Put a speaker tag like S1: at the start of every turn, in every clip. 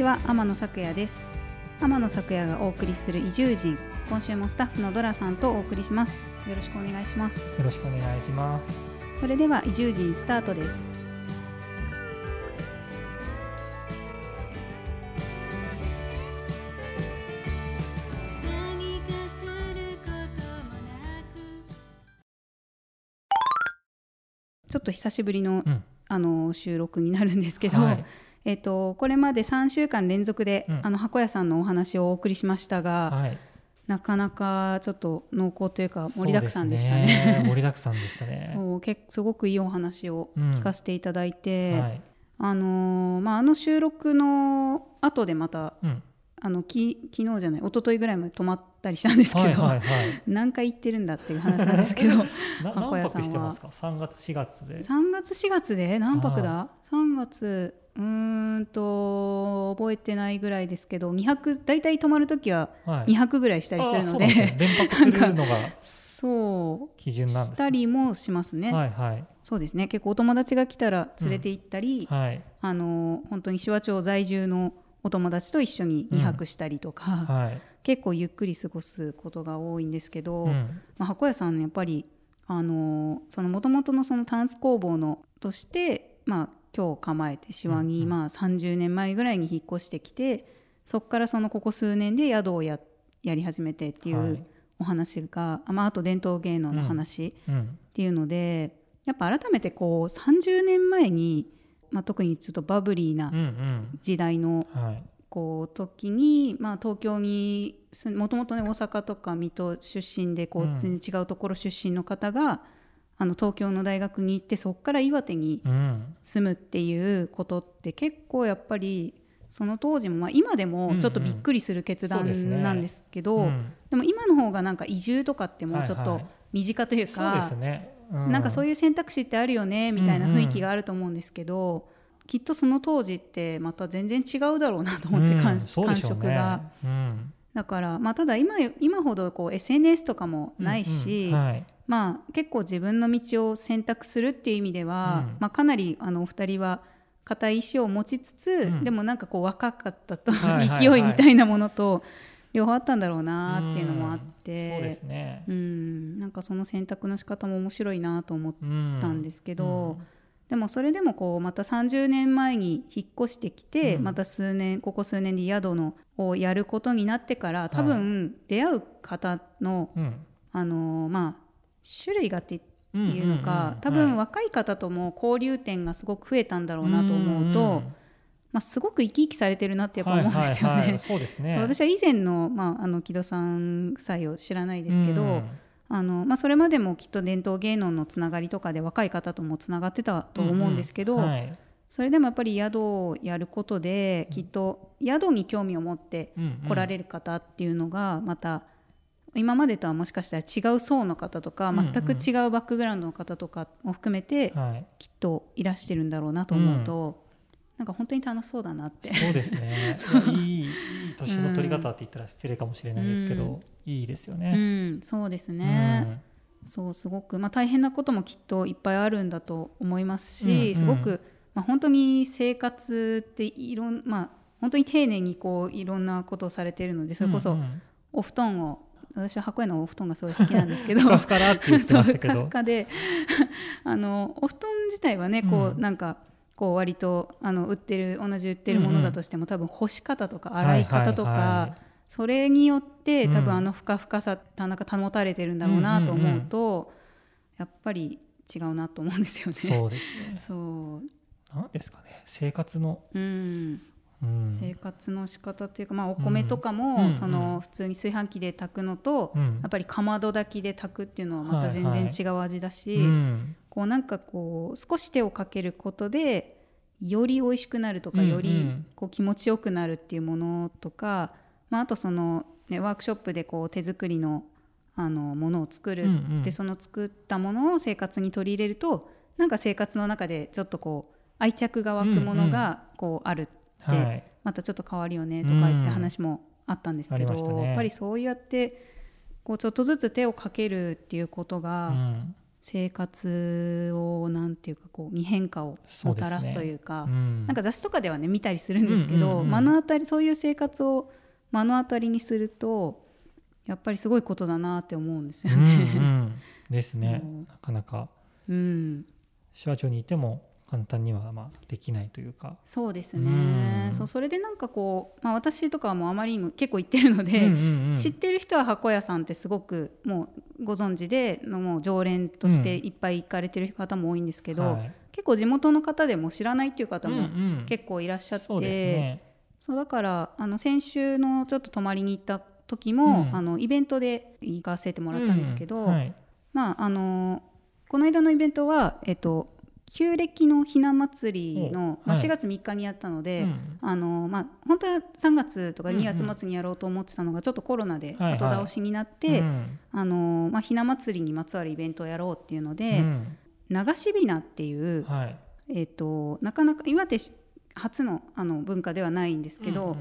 S1: ちは天野咲也です。天野咲也がお送りする移住人。今週もスタッフのドラさんとお送りします。よろしくお願いします。
S2: よろしくお願いします。
S1: それでは移住人スタートです。
S3: 何かすることもなく。
S1: ちょっと久しぶりの、
S2: うん。
S1: あの収録になるんですけど、
S2: はい
S1: えっとこれまで3週間連続で、
S2: うん。
S1: あの箱屋さんのお話をお送りしましたが、
S2: はい。
S1: なかなかちょっと濃厚というか盛りだくさんでした
S2: そうす
S1: ね。
S2: 盛りだくさんでしたね。
S1: そう結すごくいいお話を
S2: うん。
S1: 聞かせていただいて、
S2: はい。
S1: あのーまあ、あの収録の後でまた
S2: うん。
S1: あのき昨日じゃない一昨日ぐらいまで泊まったりしたんですけど、
S2: はいはいはい。
S1: 何回行ってるんだっていう話なんですけど
S2: な
S1: 箱屋
S2: 何
S1: さんは。
S2: 泊してますか？3月4月で。
S1: 3月4月で？何泊だ、?3 月うーんと覚えてないぐらいですけど2泊大体泊まる時は
S2: はい。
S1: 2泊ぐらいしたりするので、
S2: 連泊するのが
S1: そう
S2: 基準なんです
S1: したりもしますね、
S2: はいはい。
S1: そうですね。結構お友達が来たら連れて行ったり、
S2: はい。
S1: あの本当に手話町在住のお友達と一緒に2泊したりとか、
S2: はい。
S1: 結構ゆっくり過ごすことが多いんですけど、
S2: うん。
S1: まあ、箱屋さんやっぱりあのその元々のそのタンス工房のとして、まあ、今日構えてシワに、まあ、30年前ぐらいに引っ越してきてそこからそのここ数年で宿をややり始めてってい
S2: はい。う
S1: お話が、あまあ、あと伝統芸能の話
S2: うん。
S1: っていうので、やっぱ改めてこう30年前に、まあ、特にちょっとバブリーな時代の
S2: はい。
S1: こう時に、まあ、東京にもともとね大阪とか水戸出身でこ
S2: う
S1: うん。全然違うところ出身の方が、あの東京の大学に行ってそこから岩手に
S2: うん。
S1: 住むっていうことって結構やっぱりその当時も、まあ、今でもちょっとびっくりする決断なんですけど、
S2: うん。
S1: でも今の方がなんか移住とかってもうちょっと身近というか、なんかそう
S2: いう
S1: 選択肢ってあるよねみたいな雰囲気があると思うんですけど、きっとその当時ってまた全然違うだろうなと思って、感感触が。
S2: うん
S1: だから、まあ、ただ今今ほどこう SNS とかもないし、
S2: うんうんはい。
S1: まあ、結構自分の道を選択するっていう意味では、
S2: うん。
S1: まあ、かなりあのお二人は固い意志を持ちつつ、
S2: ん。
S1: でもなんかこう若かったと、
S2: はいはいはい。
S1: 勢いみたいなものと両方あったんだろうなっていうのもあって、
S2: そうですね。
S1: うん。なんかその選択の仕方も面白いなと思っ
S2: うん
S1: たんですけど、でもそれでもこうまた30年前に引っ越してきて、
S2: うん。
S1: また数年ここ数年で宿のをやることになってから多分出会う方の、
S2: うん。
S1: あのーまあ種類がって
S2: うん
S1: いうのか、
S2: うんうんうん
S1: 多分
S2: はい。
S1: 若い方とも交流点がすごく増えたんだろうなと思うと、
S2: んん
S1: まあ、すごく生き生きされてるなってやっぱ思うんですよね。私は以前の,、まあ、あの木戸さん夫妻を知らないですけど、
S2: うん
S1: あのまあ、それまでもきっと伝統芸能のつながりとかで若い方ともつながってたと思うんですけど、
S2: うんうんはい。
S1: それでもやっぱり宿をやることできっと宿に興味を持って
S2: うんうん。
S1: 来られる方っていうのがまた今までとはもしかしたら違う層の方とか
S2: うんうん。
S1: 全く違うバックグラウンドの方とかも含めて
S2: はい。
S1: きっといらしてるんだろうなと思うとなんか本当に楽しそうだなって。
S2: そうですね。いやいいいい年の取り方って言ったら失礼かもしれないですけど、いいですよ
S1: う
S2: ね。
S1: ん、そうですね、そうすごく、まあ、大変なこともきっといっぱいあるんだと思いますし、
S2: うんうん
S1: すごく、まあ、本当に生活っていろんまあ本当に丁寧にこういろんなことをされているのでそれこそ
S2: うんうん。
S1: お布団を、私は箱屋のお布団がすごい好きなんですけど。
S2: ふかふからって言ってましたけど。
S1: ふかふかで あのお布団自体はねこう、
S2: うん
S1: なんかこう割とあの売ってる同じ売ってるものだとしても、多分干し方とか洗い方とか、それによって
S2: うん。
S1: 多分あのふかふかさなんか保たれてるんだろうなと思うと、やっぱり違うなと思うんですよね。
S2: そうですね。
S1: そう。
S2: なんですかね。生活の、
S1: うん。
S2: うん。
S1: 生活の仕方っていうか、まあ、お米とかも、
S2: うんうん。
S1: その普通に炊飯器で炊くのと、
S2: うん。
S1: やっぱりかまど炊きで炊くっていうのはまた全然違う味だし、
S2: うん。
S1: こうなんかこう少し手をかけることでより美味しくなるとか、よりこう気持ちよくなるっていうものとか、まあ、あとその、ね、ワークショップでこう手作りのあのものを作る、
S2: うんうん。
S1: でその作ったものを生活に取り入れるとなんか生活の中でちょっとこう愛着が湧くものがこうあるって、
S2: はい。
S1: またちょっと変わるよねとか言って話もあったんですけど、
S2: ありましたね。
S1: やっぱりそうやってこうちょっとずつ手をかけるっていうことが、
S2: うん。
S1: 生活をなんていうかこうに変化をもたらすというか
S2: うん。
S1: なんか雑誌とかではね見たりするんですけど、
S2: うんうんうん。
S1: 目の当たりそういう生活を目の当たりにするとやっぱりすごいことだなって思うんですよ
S2: うんう
S1: ね。
S2: ん。ですね。なかなか。
S1: うん、
S2: 手話町にいても簡単にはまあできないというか。
S1: そうですね、
S2: うん。
S1: そうそれでなんかこう、まあ、私とかはもうあまりにも結構行ってるので、
S2: うんうんうん。
S1: 知ってる人は箱屋さんってすごくもうご存知でもう常連としていっぱい行かれてる方も多いんですけど、
S2: はい。
S1: 結構地元の方でも知らないっていう方
S2: うんう
S1: も
S2: ん。
S1: 結構いらっしゃって、
S2: そうですね。
S1: そうだからあの先週のちょっと泊まりに行った時も、
S2: うん。
S1: あのイベントで行かせてもらったんですけど、
S2: うんはい。
S1: まああのこの間のイベントは、えっと、旧暦のひな祭りの、まあ、
S2: おはい。
S1: 4月3日にやったので、
S2: うん。
S1: あのまあ、本当は3月とか
S2: うんうん。
S1: 2月末にやろうと思ってたのがちょっとコロナで後倒しになって、
S2: うん。
S1: あのまあ、ひな祭りにまつわるイベントをやろうっていうので、
S2: うん。
S1: 流しびなっていう、
S2: はい。
S1: えっとなかなか岩手初のあの文化ではないんですけど、
S2: うんうん。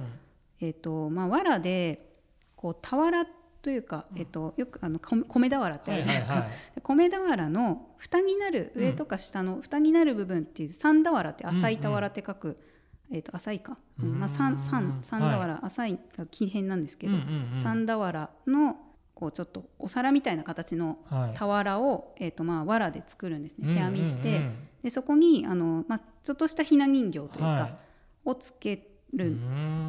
S1: えっとまあ、藁でこう俵というか、えっと、よくあの米米俵ってあるじゃないですか、
S2: はいはいはい。
S1: で米俵の蓋になる
S2: うん
S1: 上とか下の蓋になる部分っていう三俵って浅い俵って書く、えっと浅いか、うん。まあ、三三三俵、浅いが木偏なんですけど、
S2: うんうんうん。
S1: 三俵のこうちょっとお皿みたいな形の
S2: はい。
S1: 俵を、えっとまあ藁で作るんですね。手編みして、
S2: うんうんうん
S1: でそこにあの、まあ、ちょっとしたひな人形というか、
S2: はい。
S1: をつける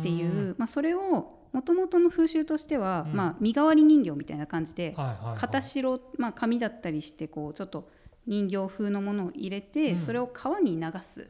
S1: ってい
S2: ん
S1: う、まあ、それをもともとの風習としては、
S2: うん。
S1: まあ、身代わり人形みたいな感じで、片白、まあ、紙だったりしてこうちょっと人形風のものを入れて、
S2: うん。
S1: それを川に流す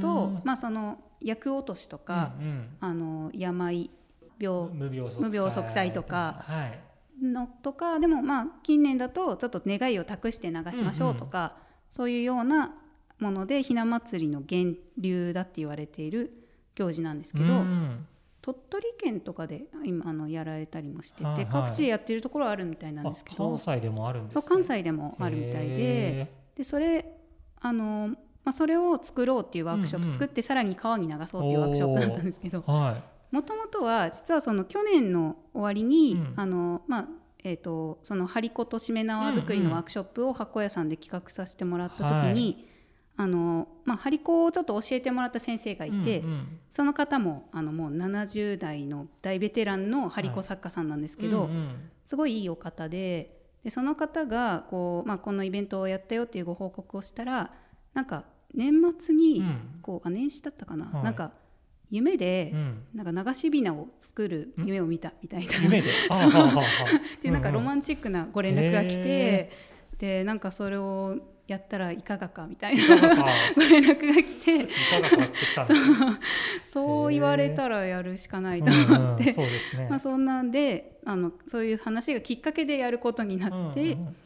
S1: と、まあ、その厄落としとか、
S2: うんうん。
S1: あの病病
S2: 無病息災。
S1: 無病息災とか
S2: はい。
S1: のとかでもまあ近年だとちょっと願いを託して流しましょうとか、そういうようなものでひな祭りの源流だって言われている行事なんですけど、
S2: うん。
S1: 鳥取県とかで今あのやられたりもしてて、
S2: はいはい。
S1: 各地でやってるところはあるみたいなん
S2: あ
S1: ですけど
S2: 関西でもあるんですね。
S1: 関西でもあるみたいで
S2: へ
S1: でそれあの、まあ、それを作ろうっていうワークショップ、
S2: うんうん。
S1: 作ってさらに川に流そうっていうワークショップだったんですけどもともとは実はその去年の終わりに、
S2: うん。
S1: あのまあえー、とその張り子としめ縄作りのワークショップを箱屋さんで企画させてもらった時に、あのまあ、張り子をちょっと教えてもらった先生が
S2: い
S1: いて、
S2: うんうん。
S1: その方もあのもう70代の大ベテランの張り子作家さんなんですけど、
S2: うんうん。
S1: すごいいいお方ででその方がこう、まあ、このイベントをやったよっていうご報告をしたらなんか年末に、
S2: うん。
S1: こうあ年始だったかな、
S2: はい。
S1: なんか夢で、
S2: うん。
S1: なんか流しびなを作る夢を見たみたいな、
S2: 夢で？
S1: っていう。なんかロマ
S2: ン
S1: ンチックなご連絡が来て、
S2: へ
S1: でなんかそれをやったらいかがかみたいな。
S2: か
S1: ご 連絡が来て。そう。言われたらやるしかないと思って、
S2: うんうんそ
S1: まあ、そんなんであのそういう話がきっかけでやることになって、
S2: うんうん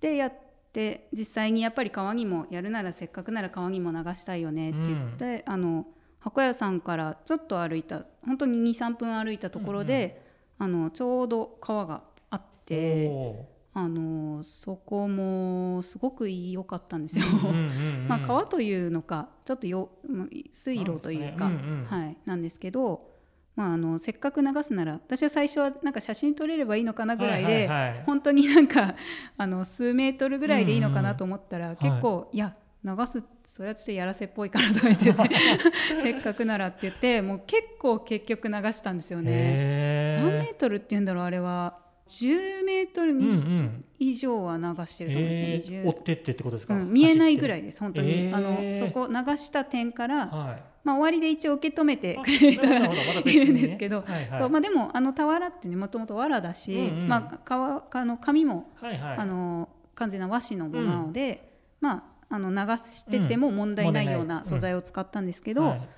S1: でやって実際にやっぱり川にもやるならせっかくなら川にも流したいよねって言って、あの箱屋さんからちょっと歩いた本当に23分歩いたところで、あのちょうど川があって。
S2: お
S1: あのそこもすごく良かったんですよ。まあ、川というのかちょっとようん水路というか
S2: なんですねうんうん。
S1: はい、なんですけど、まあ、あのせっかく流すなら私は最初はなんか写真撮れればいいのかなぐらいで、
S2: はいはいはい。
S1: 本当になんか あの数メートルぐらいでいいのかなと思ったら、
S2: ん
S1: 結構、い、や流すそれはちょっとやらせっぽいからとか言ってて せっかくならって言ってもう結構結局流したんですよね。何メートルっていうんだろうあれは10メートル
S2: うんうん。
S1: 以上は流してると思うんですね。
S2: へ
S1: 20
S2: ー追ってってってことですか、
S1: うん、見えないぐら
S2: い
S1: いです本当に、
S2: えー。
S1: あのそこ流した点から、
S2: はい。
S1: まあ、終わりで一応受け止めてくれる人がいるんですけど、
S2: はいはい。
S1: そうまあ、でもあの俵ってねもともと藁だし、
S2: うんうん。
S1: まあ、革あの紙も、
S2: はいはい。
S1: あの完全な和紙のものなので、まあ、あの流してても問題ないよう
S2: な
S1: 素材を使ったんですけど、
S2: はい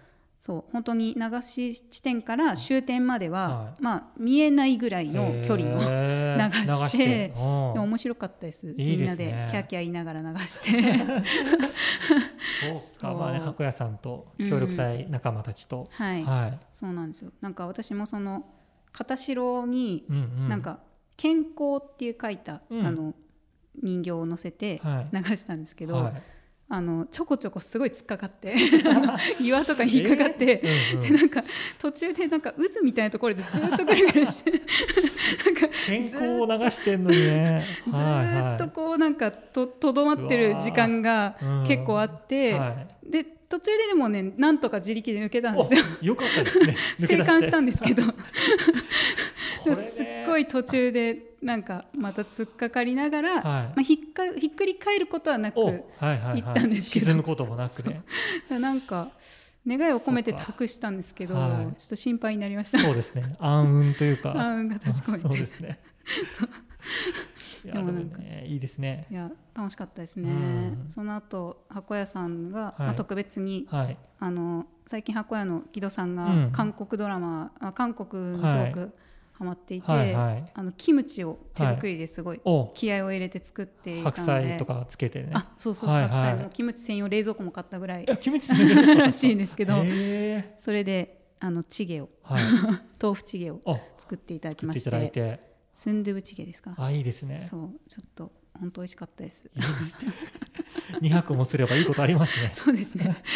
S1: そう本当に流し地点から終点までは、
S2: はい。
S1: まあ、見えないぐらいの距離の
S2: へー
S1: 流して
S2: うん。
S1: でも面白かったです。みんなでキャーキャー言いながら流して。
S2: そうか。まあね白夜さんと協力隊仲間たちと、
S1: はい、
S2: はい。
S1: そうなんですよ。なんか私もその片白に
S2: うんうん。
S1: なんか「健康」っていう書いた、
S2: うん。
S1: あの人形を乗せて
S2: はい。
S1: 流したんですけど、
S2: はい
S1: あのちょこちょこすごい突っかかって 岩とかに引っかかって、
S2: えー？うんうん。
S1: でなんか途中でなんか渦みたいなところでずっとぐるぐるしてなんか
S2: 健康を流してんのにね。
S1: ずーっとこうなんかととどまってる時間が結構あって、
S2: はい。
S1: で途中ででもねなんとか自力で抜けたんですよ。
S2: およかったですね。
S1: 生還したんですけど。すっごい途中でなんかまた突っかかりながら、
S2: はい。
S1: まあ、ひっかひっくり返ることはなく行ったんですけど。
S2: 沈むこともなくね。
S1: なんか願いを込めて託したんですけど、
S2: はい。
S1: ちょっと心配になりました。
S2: そうですね。暗雲というか。
S1: 暗雲が立ち込
S2: そうですね。いやでも
S1: なんか。
S2: ねいいですね。
S1: いや楽しかったですね、
S2: うん。
S1: その後箱屋さんが、
S2: はい。
S1: まあ、特別に
S2: はい。
S1: あの最近箱屋の木戸さんが
S2: うん。
S1: 韓国ドラマ、あ韓国にすごくハマっていて、
S2: はいはい。
S1: あのキムチを手作りですごい
S2: お。
S1: 気合を入れて作っていたの
S2: 白
S1: で
S2: 菜とかつけてね。
S1: あそうそうそう、
S2: はいはい。
S1: 白菜もキムチ専用冷蔵庫も買ったぐらい
S2: キムチ作
S1: らしいんですけどそれであのチゲを
S2: はい。
S1: 豆腐チゲを
S2: あ
S1: 作っていただきましたて
S2: て。
S1: スンドゥブチゲですか？
S2: あいいですね。
S1: そうちょっと本当美味しかったです。
S2: いいですね2泊もすればいいことありますね。
S1: そうですね。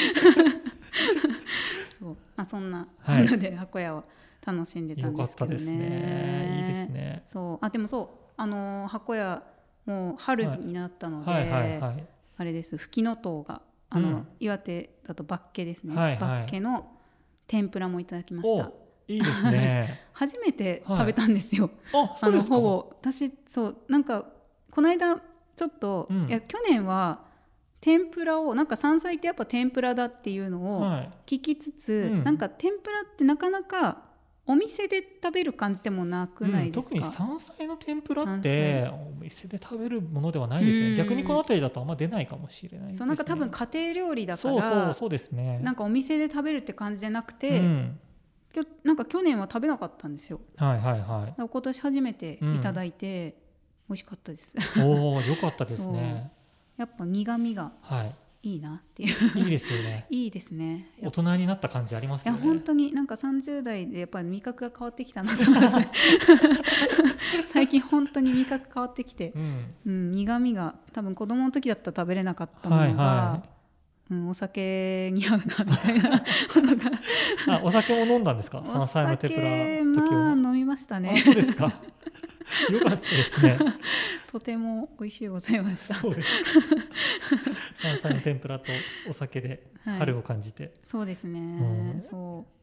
S1: そう。まあそんな
S2: は
S1: んなで箱屋を楽しんでたんですけどね。
S2: たですね。いいですね。
S1: そう。あでもそうあのー箱屋もう春になったので、
S2: はい。はい。はい。
S1: あれですフキノトウがあの、
S2: うん。
S1: 岩手だとバッケですね、
S2: はい。はい。
S1: バッケの天ぷらもいただきました。
S2: おいいですね。
S1: 初めて食べたんですよ、
S2: あそ
S1: あの
S2: うですか。
S1: ほぼ私そうなんかこの間ちょっと、
S2: うん。
S1: いや去年は天ぷらをなんか山菜ってやっぱ天ぷらだっていうのを
S2: はい。
S1: 聞きつつ、
S2: うん。
S1: なんか天ぷらってなかなかお店で食べる感じでもなくないですか、
S2: うん、特に山菜の天ぷらっ
S1: 山
S2: てお店で食べるものではないですよ
S1: うん。
S2: ね逆にこの辺りだとあんま出ないかもしれないです、ね、
S1: そうなんか多分家庭料理だか
S2: そうそう
S1: ら
S2: そうですね。
S1: なんかお店で食べるって感じじゃなくて、
S2: うん、
S1: きょなんか去年は食べなかったんですよ。
S2: はいはいはい。
S1: 今年初めていただいて、美味しかったです。
S2: おお、よかったですね。
S1: やっぱ苦味が。
S2: はい
S1: いいなっていう
S2: いいですよね。
S1: いいですね
S2: 大人になった感じありますよね。
S1: いや本当になんか30代でやっぱり味覚が変わってきたなと思いますね 最近本当に味覚変わってきて、
S2: うん。
S1: うん、苦味が多分子供の時だったら食べれなかったものが、
S2: はいは
S1: うん、お酒に合うなみたいな
S2: あ、お酒も飲んだんですか？
S1: お酒。まあ飲みました
S2: あ、
S1: ね
S2: そうですか。よかったですね。
S1: とても美味しいございました
S2: そうです。山菜の天ぷらとお酒で
S1: はい
S2: 春を感じて。
S1: そうですね、
S2: うん
S1: そう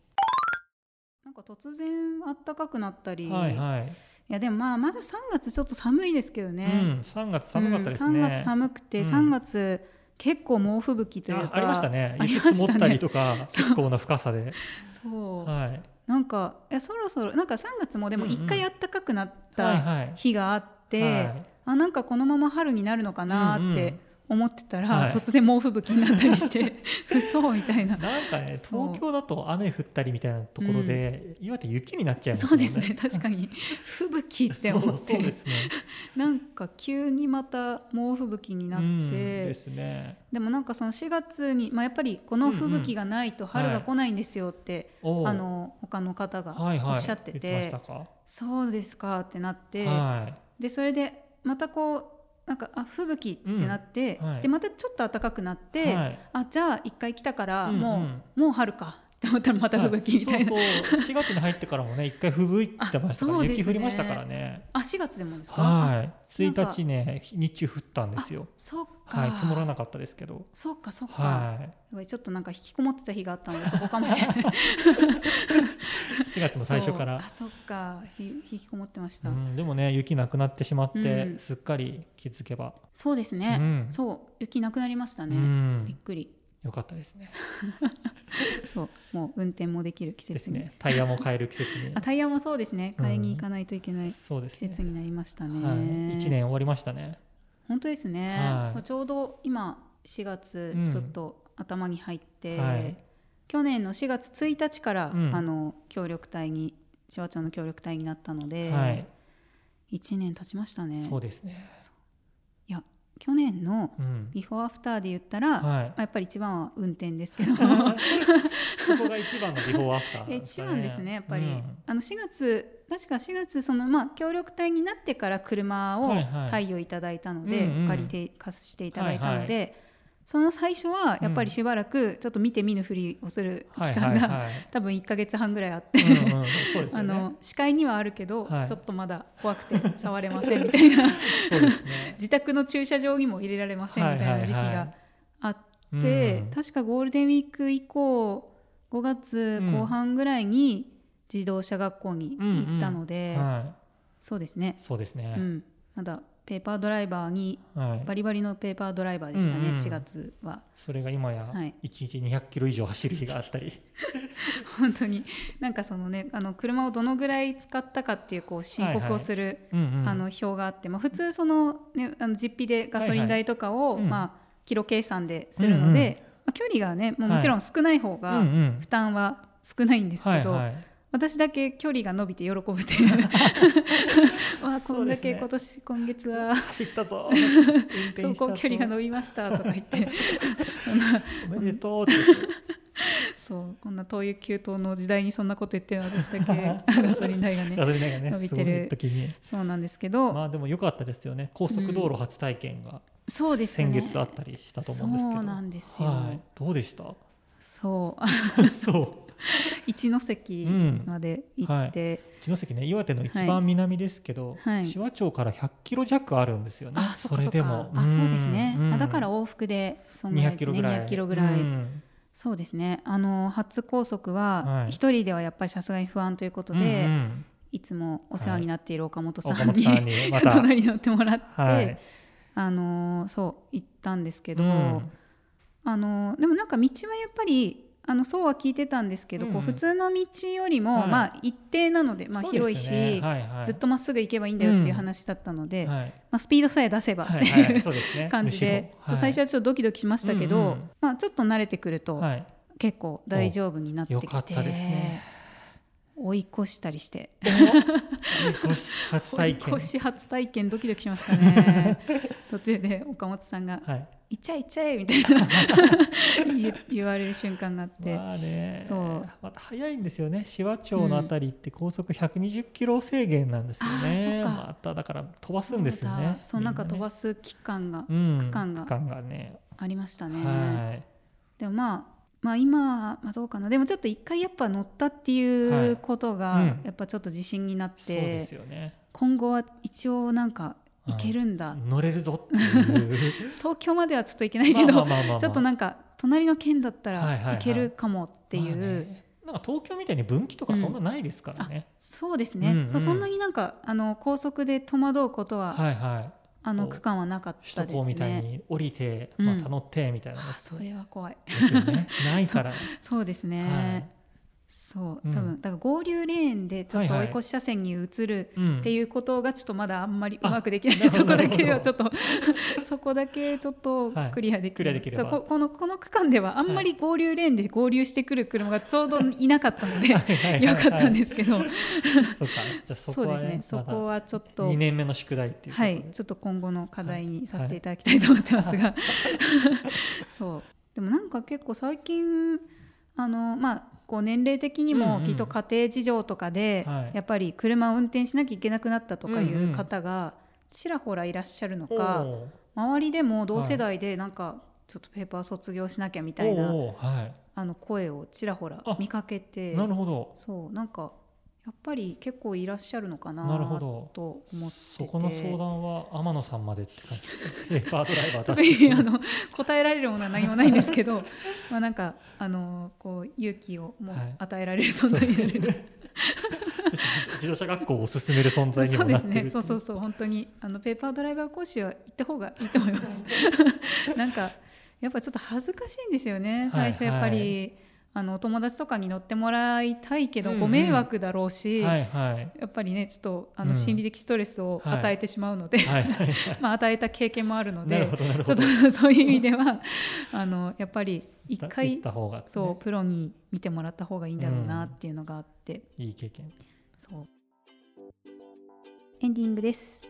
S1: なんか突然暖かくなったり、
S2: はいはい。
S1: いやでもまあまだ3月ちょっと寒いですけど
S2: う
S1: ね、
S2: ん、3月寒かったですね。
S1: うん、3月寒くて、
S2: うん
S1: 3月結構猛吹雪というか
S2: あありましたね。
S1: あり
S2: 雪
S1: ましたね
S2: 積もったりとか、結構な深さで。
S1: そう、
S2: はい。
S1: なんかいやそろそろなんか3月もでも
S2: うんうん。
S1: 1回暖かくなっ
S2: はい
S1: た
S2: はい。
S1: 日があって、
S2: はい。
S1: あなんかこのまま春になるのかなって思ってたら、
S2: はい
S1: 突然猛吹雪になったりして 嘘みたいな
S2: なんかね、東京だと雨降ったりみたいなところで、岩手雪になっちゃいますもね。
S1: そうんですね確かに 吹雪って思って
S2: そうですね。
S1: なんか急にまた猛吹雪になって、
S2: うんですね。
S1: でもなんかその4月に、まあ、やっぱりこの吹雪がないと春が来ないんですよって、
S2: おー
S1: あの他の方が
S2: はいはい
S1: おっしゃってて、
S2: 言ってましたか？
S1: そうですかってなって、
S2: はい。
S1: でそれでまたこうなんかあ吹雪ってなって、
S2: うんはい。
S1: でまたちょっと暖かくなって、
S2: はい。
S1: あじゃあ一回来たから
S2: うんうん。
S1: もう、もう春かって思ったらまた吹雪みたいな、
S2: そうそう。4月に入ってからもね一回吹雪いてましたから、
S1: ね。
S2: 雪降りましたからね。
S1: あ4月でもですか、
S2: はい。
S1: なん
S2: 1
S1: か
S2: 日ね日中降ったんですよ。
S1: そっか、
S2: はい積もらなかったですけど。
S1: そっかそっか、
S2: は
S1: い。ちょっとなんか引きこもってた日があったのでそこかもしれない。
S2: い4月の最初から。
S1: そう。あそっか。ひ引きこもってました、
S2: うん、でもね雪なくなってしまって、
S1: うん。
S2: すっかり気づけば、
S1: そうですね、
S2: うん。
S1: そう。雪なくなりました
S2: う
S1: ね、びっ
S2: ん、
S1: くり
S2: よかったですね。
S1: そうもう運転もできる季
S2: です
S1: 節に、
S2: ね。タイヤも変える季節に。
S1: あタイヤもそうですね。買いに行かないといけない
S2: そうですね。
S1: 季節になりましたね、
S2: はい、1年終わりましたね。
S1: 本当ですね、
S2: はい。
S1: そうちょうど今4月
S2: うん。
S1: ちょっと頭に入って、
S2: はい。
S1: 去年の4月1日から、
S2: うん。
S1: あの協力隊に千葉町の協力隊になったので、
S2: はい。
S1: 1年経ちましたね。
S2: そうですね
S1: 去年の
S2: うん。
S1: ビフォーアフターで言ったら、ま
S2: はい。
S1: あやっぱり一番は運転ですけど。
S2: そこが一番のビフォーアフター。なんです
S1: 一番ですね。やっぱり、
S2: うん。
S1: あの4月確か4月そのまあ協力隊になってから車を
S2: はいはい。
S1: 貸与いただいたので、
S2: うんうん。
S1: 借りて貸していただいたので、その最初はやっぱりしばらくちょっと見て見ぬふりをする期
S2: はい
S1: 間が、多分1ヶ月半ぐらいあって、視界にはあるけど、
S2: はい。
S1: ちょっとまだ怖くて触れませんみたいな。
S2: ね。
S1: 自宅の駐車場にも入れられませんみたいな時期があって、
S2: うん
S1: 確かゴールデンウィーク以降5月後半ぐらいに自動車学校に行ったので、
S2: は
S1: そうですね。
S2: い、、そうですね。
S1: う、ん、まだペーパードライバーに
S2: はい。
S1: バリバリのペーパードライバーでしたね、
S2: うんうん
S1: 4月は。
S2: それが今や
S1: はい。
S2: 1日200キロ以上走る日があったり、
S1: 本当に。なんかそのねあの車をどのぐらい使ったかっていうこう申告をする、
S2: うんうん。
S1: あの表があって、まあ、普通その,、ね、あの実費でガソリン代とかを、
S2: はいはい。うん。
S1: まあ、キロ計算でするので、まあ、距離がねもうもちろん少ない方
S2: うん
S1: が
S2: うん。
S1: 負担は少ないんですけど、
S2: はいはい
S1: 私だけ距離が伸びて喜ぶっていう。わあこんだけ今年、今月は。
S2: 走ったぞ。
S1: 走行距離が伸びましたとか言って。
S2: おめでとうって
S1: そうこんな灯油給湯の時代にそんなこと言ってる。私だけガソリン代がね
S2: ガソリン代がね
S1: 伸びてる。そうなんですけど、
S2: まあでも良かったですよね。高速道路初体験が
S1: そうですね。
S2: 先月あったりしたと思うんですけど、
S1: そうなんですよ、
S2: はい、どうでした？
S1: そう。
S2: そ
S1: 一関まで行って、
S2: う一関ね岩手の一番南ですけど、
S1: はい。
S2: 紫波町から100キロ弱あるんですよね、
S1: あそ
S2: れでも。
S1: あそうですね、
S2: うん。
S1: あだから往復でそんぐらい
S2: 200
S1: ですね
S2: キロぐらい。
S1: 200キロぐらい、
S2: うん。
S1: そうですね。あの初高速
S2: は
S1: はい。一人ではやっぱりさすがに不安ということで、
S2: うんうん
S1: いつもお世話になっている岡本さんに、
S2: さんにまた。
S1: 隣に乗ってもらって、
S2: はい。
S1: あのそう行ったんですけど、
S2: うん。
S1: あのでもなんか道はやっぱりあのそうは聞いてたんですけど、
S2: うん
S1: こう普通の道よりも、
S2: はい。
S1: まあ一定なので、まあ、広いし、
S2: ねはいはい。
S1: ずっとまっすぐ行けばいいんだよっていう話だったので、
S2: はい。
S1: まあ、スピードさえ出せばって
S2: はい。
S1: う 感じで、最初はちょっとドキドキしましたけど、
S2: うんうん。
S1: まあ、ちょっと慣れてくると
S2: はい。
S1: 結構大丈夫になってきて、
S2: よかったですね。
S1: 追い越したりして。
S2: 追い越し初
S1: 追い
S2: 体験
S1: 越し初体験ドキドキしましたね。途中で岡本さんが
S2: はい「
S1: 行っちゃえ行っちゃえ」みたいな。言言われる瞬間があって、
S2: まあね。
S1: そう。
S2: また早いんですよね。紫波町のあたりって高速120キロ制限なんですよね、
S1: あーそっか。
S2: まただから飛ばすんですよね。
S1: そうだ。そうなんか飛ば
S2: す、
S1: す期間が
S2: うん、
S1: 区間が
S2: 区間がね。
S1: ありましたね、
S2: はい。
S1: でもまあまあ今、まあ、どうかな。でもちょっと一回やっぱ乗ったっていうこと
S2: はい
S1: が
S2: うん。
S1: やっぱちょっと自信になっ
S2: そうで
S1: て、
S2: すよね。
S1: 今後は一応なんかいけるんだ、
S2: 乗れるぞ
S1: 東京まではちょっといけないけど、ちょっとなんか隣の県だった
S2: はいはいはい。
S1: らいけるかもっていう、
S2: まあね。なんか東京みたいに分岐とかそんなないですからね、
S1: そうですね、
S2: うんうん。
S1: そうそんなになんかあの高速で戸惑うことは、
S2: はいはい。
S1: あの区間はなかっ
S2: 首
S1: たです
S2: 都高みたい
S1: ね。
S2: に降りて、
S1: うん。
S2: また乗ってみたいな。の
S1: あそれは怖い。
S2: ね。ないから。
S1: そうですね、
S2: はい
S1: そう
S2: うん。
S1: 多分だから合流レーンでちょっと
S2: はいはい。
S1: 追い越し車線に移る
S2: うん。
S1: っていうことがちょっとまだあんまりう
S2: あ
S1: まくできない、
S2: なるほど
S1: そこだけはちょっと そこだけちょっと
S2: はい。
S1: クリアできる,、
S2: クリアできれば。
S1: そうここのこの区間ではあんまり合流レーンで合流してくる車がちょうどいなかったので
S2: はいはいはいはい。
S1: よかったんですけど。
S2: そ
S1: うですね。そこはちょっと
S2: 2年目の宿題っていう
S1: はい。ちょっと今後の課題にさせていただきたいと思ってますが、そう。でもなんか結構最近あのまあこう年齢的にもきっと家庭事情とかで、
S2: はい。
S1: やっぱり車を運転しなきゃいけなくなったとかい
S2: う
S1: 方がちらほらいらっしゃるのか、周りでも同世代でなんかちょっとペーパー卒業しなきゃみたいなあの声をちらほら
S2: あ
S1: 見かけて
S2: なるほど。
S1: そうなんかやっぱり結構いらっしゃるのかなと思ってて。
S2: そこの相談は天野さんまでって感じ。でペーパードライバー
S1: 特にあの答えられるものは何もないんですけど まあなんかあのこう勇気をもう
S2: はい。
S1: 与えられる存在になれる、
S2: そして自自動車学校を進める存在に
S1: そうですねそう。そうそう本当にあのペーパードライバー講師は行った方がいいと思います。なんかやっぱちょっと恥ずかしいんですよね最初やっぱり、
S2: は
S1: あのお友達とかに乗ってもらいたいけど、
S2: うんうん。
S1: ご迷惑だろうし、
S2: はいはい。
S1: やっぱりねちょっとあ
S2: うん。
S1: の心理的ストレスを
S2: はい
S1: 与えてしまうので、まあ与えた経験もあるのでちょっとそういう意味では あのやっぱり一
S2: 行
S1: 回
S2: ね、
S1: そうプロに見てもらった方がいいんだろうなっていうのがあって、
S2: いい経験。
S1: そう。エンディングです。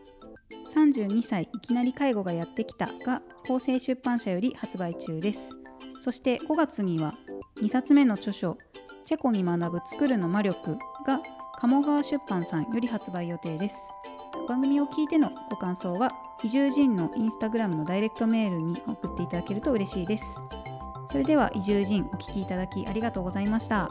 S1: 32歳いきなり介護がやってきたが厚生出版社より発売中です。そして5月には2冊目の著書「チェコに学ぶ作るの魔力」が鴨川出版さんより発売予定です。番組を聞いてのご感想は移住人のインスタグラムのダイレクトメールに送っていただけると嬉しいです。それでは移住人お聞きいただきありがとうございました。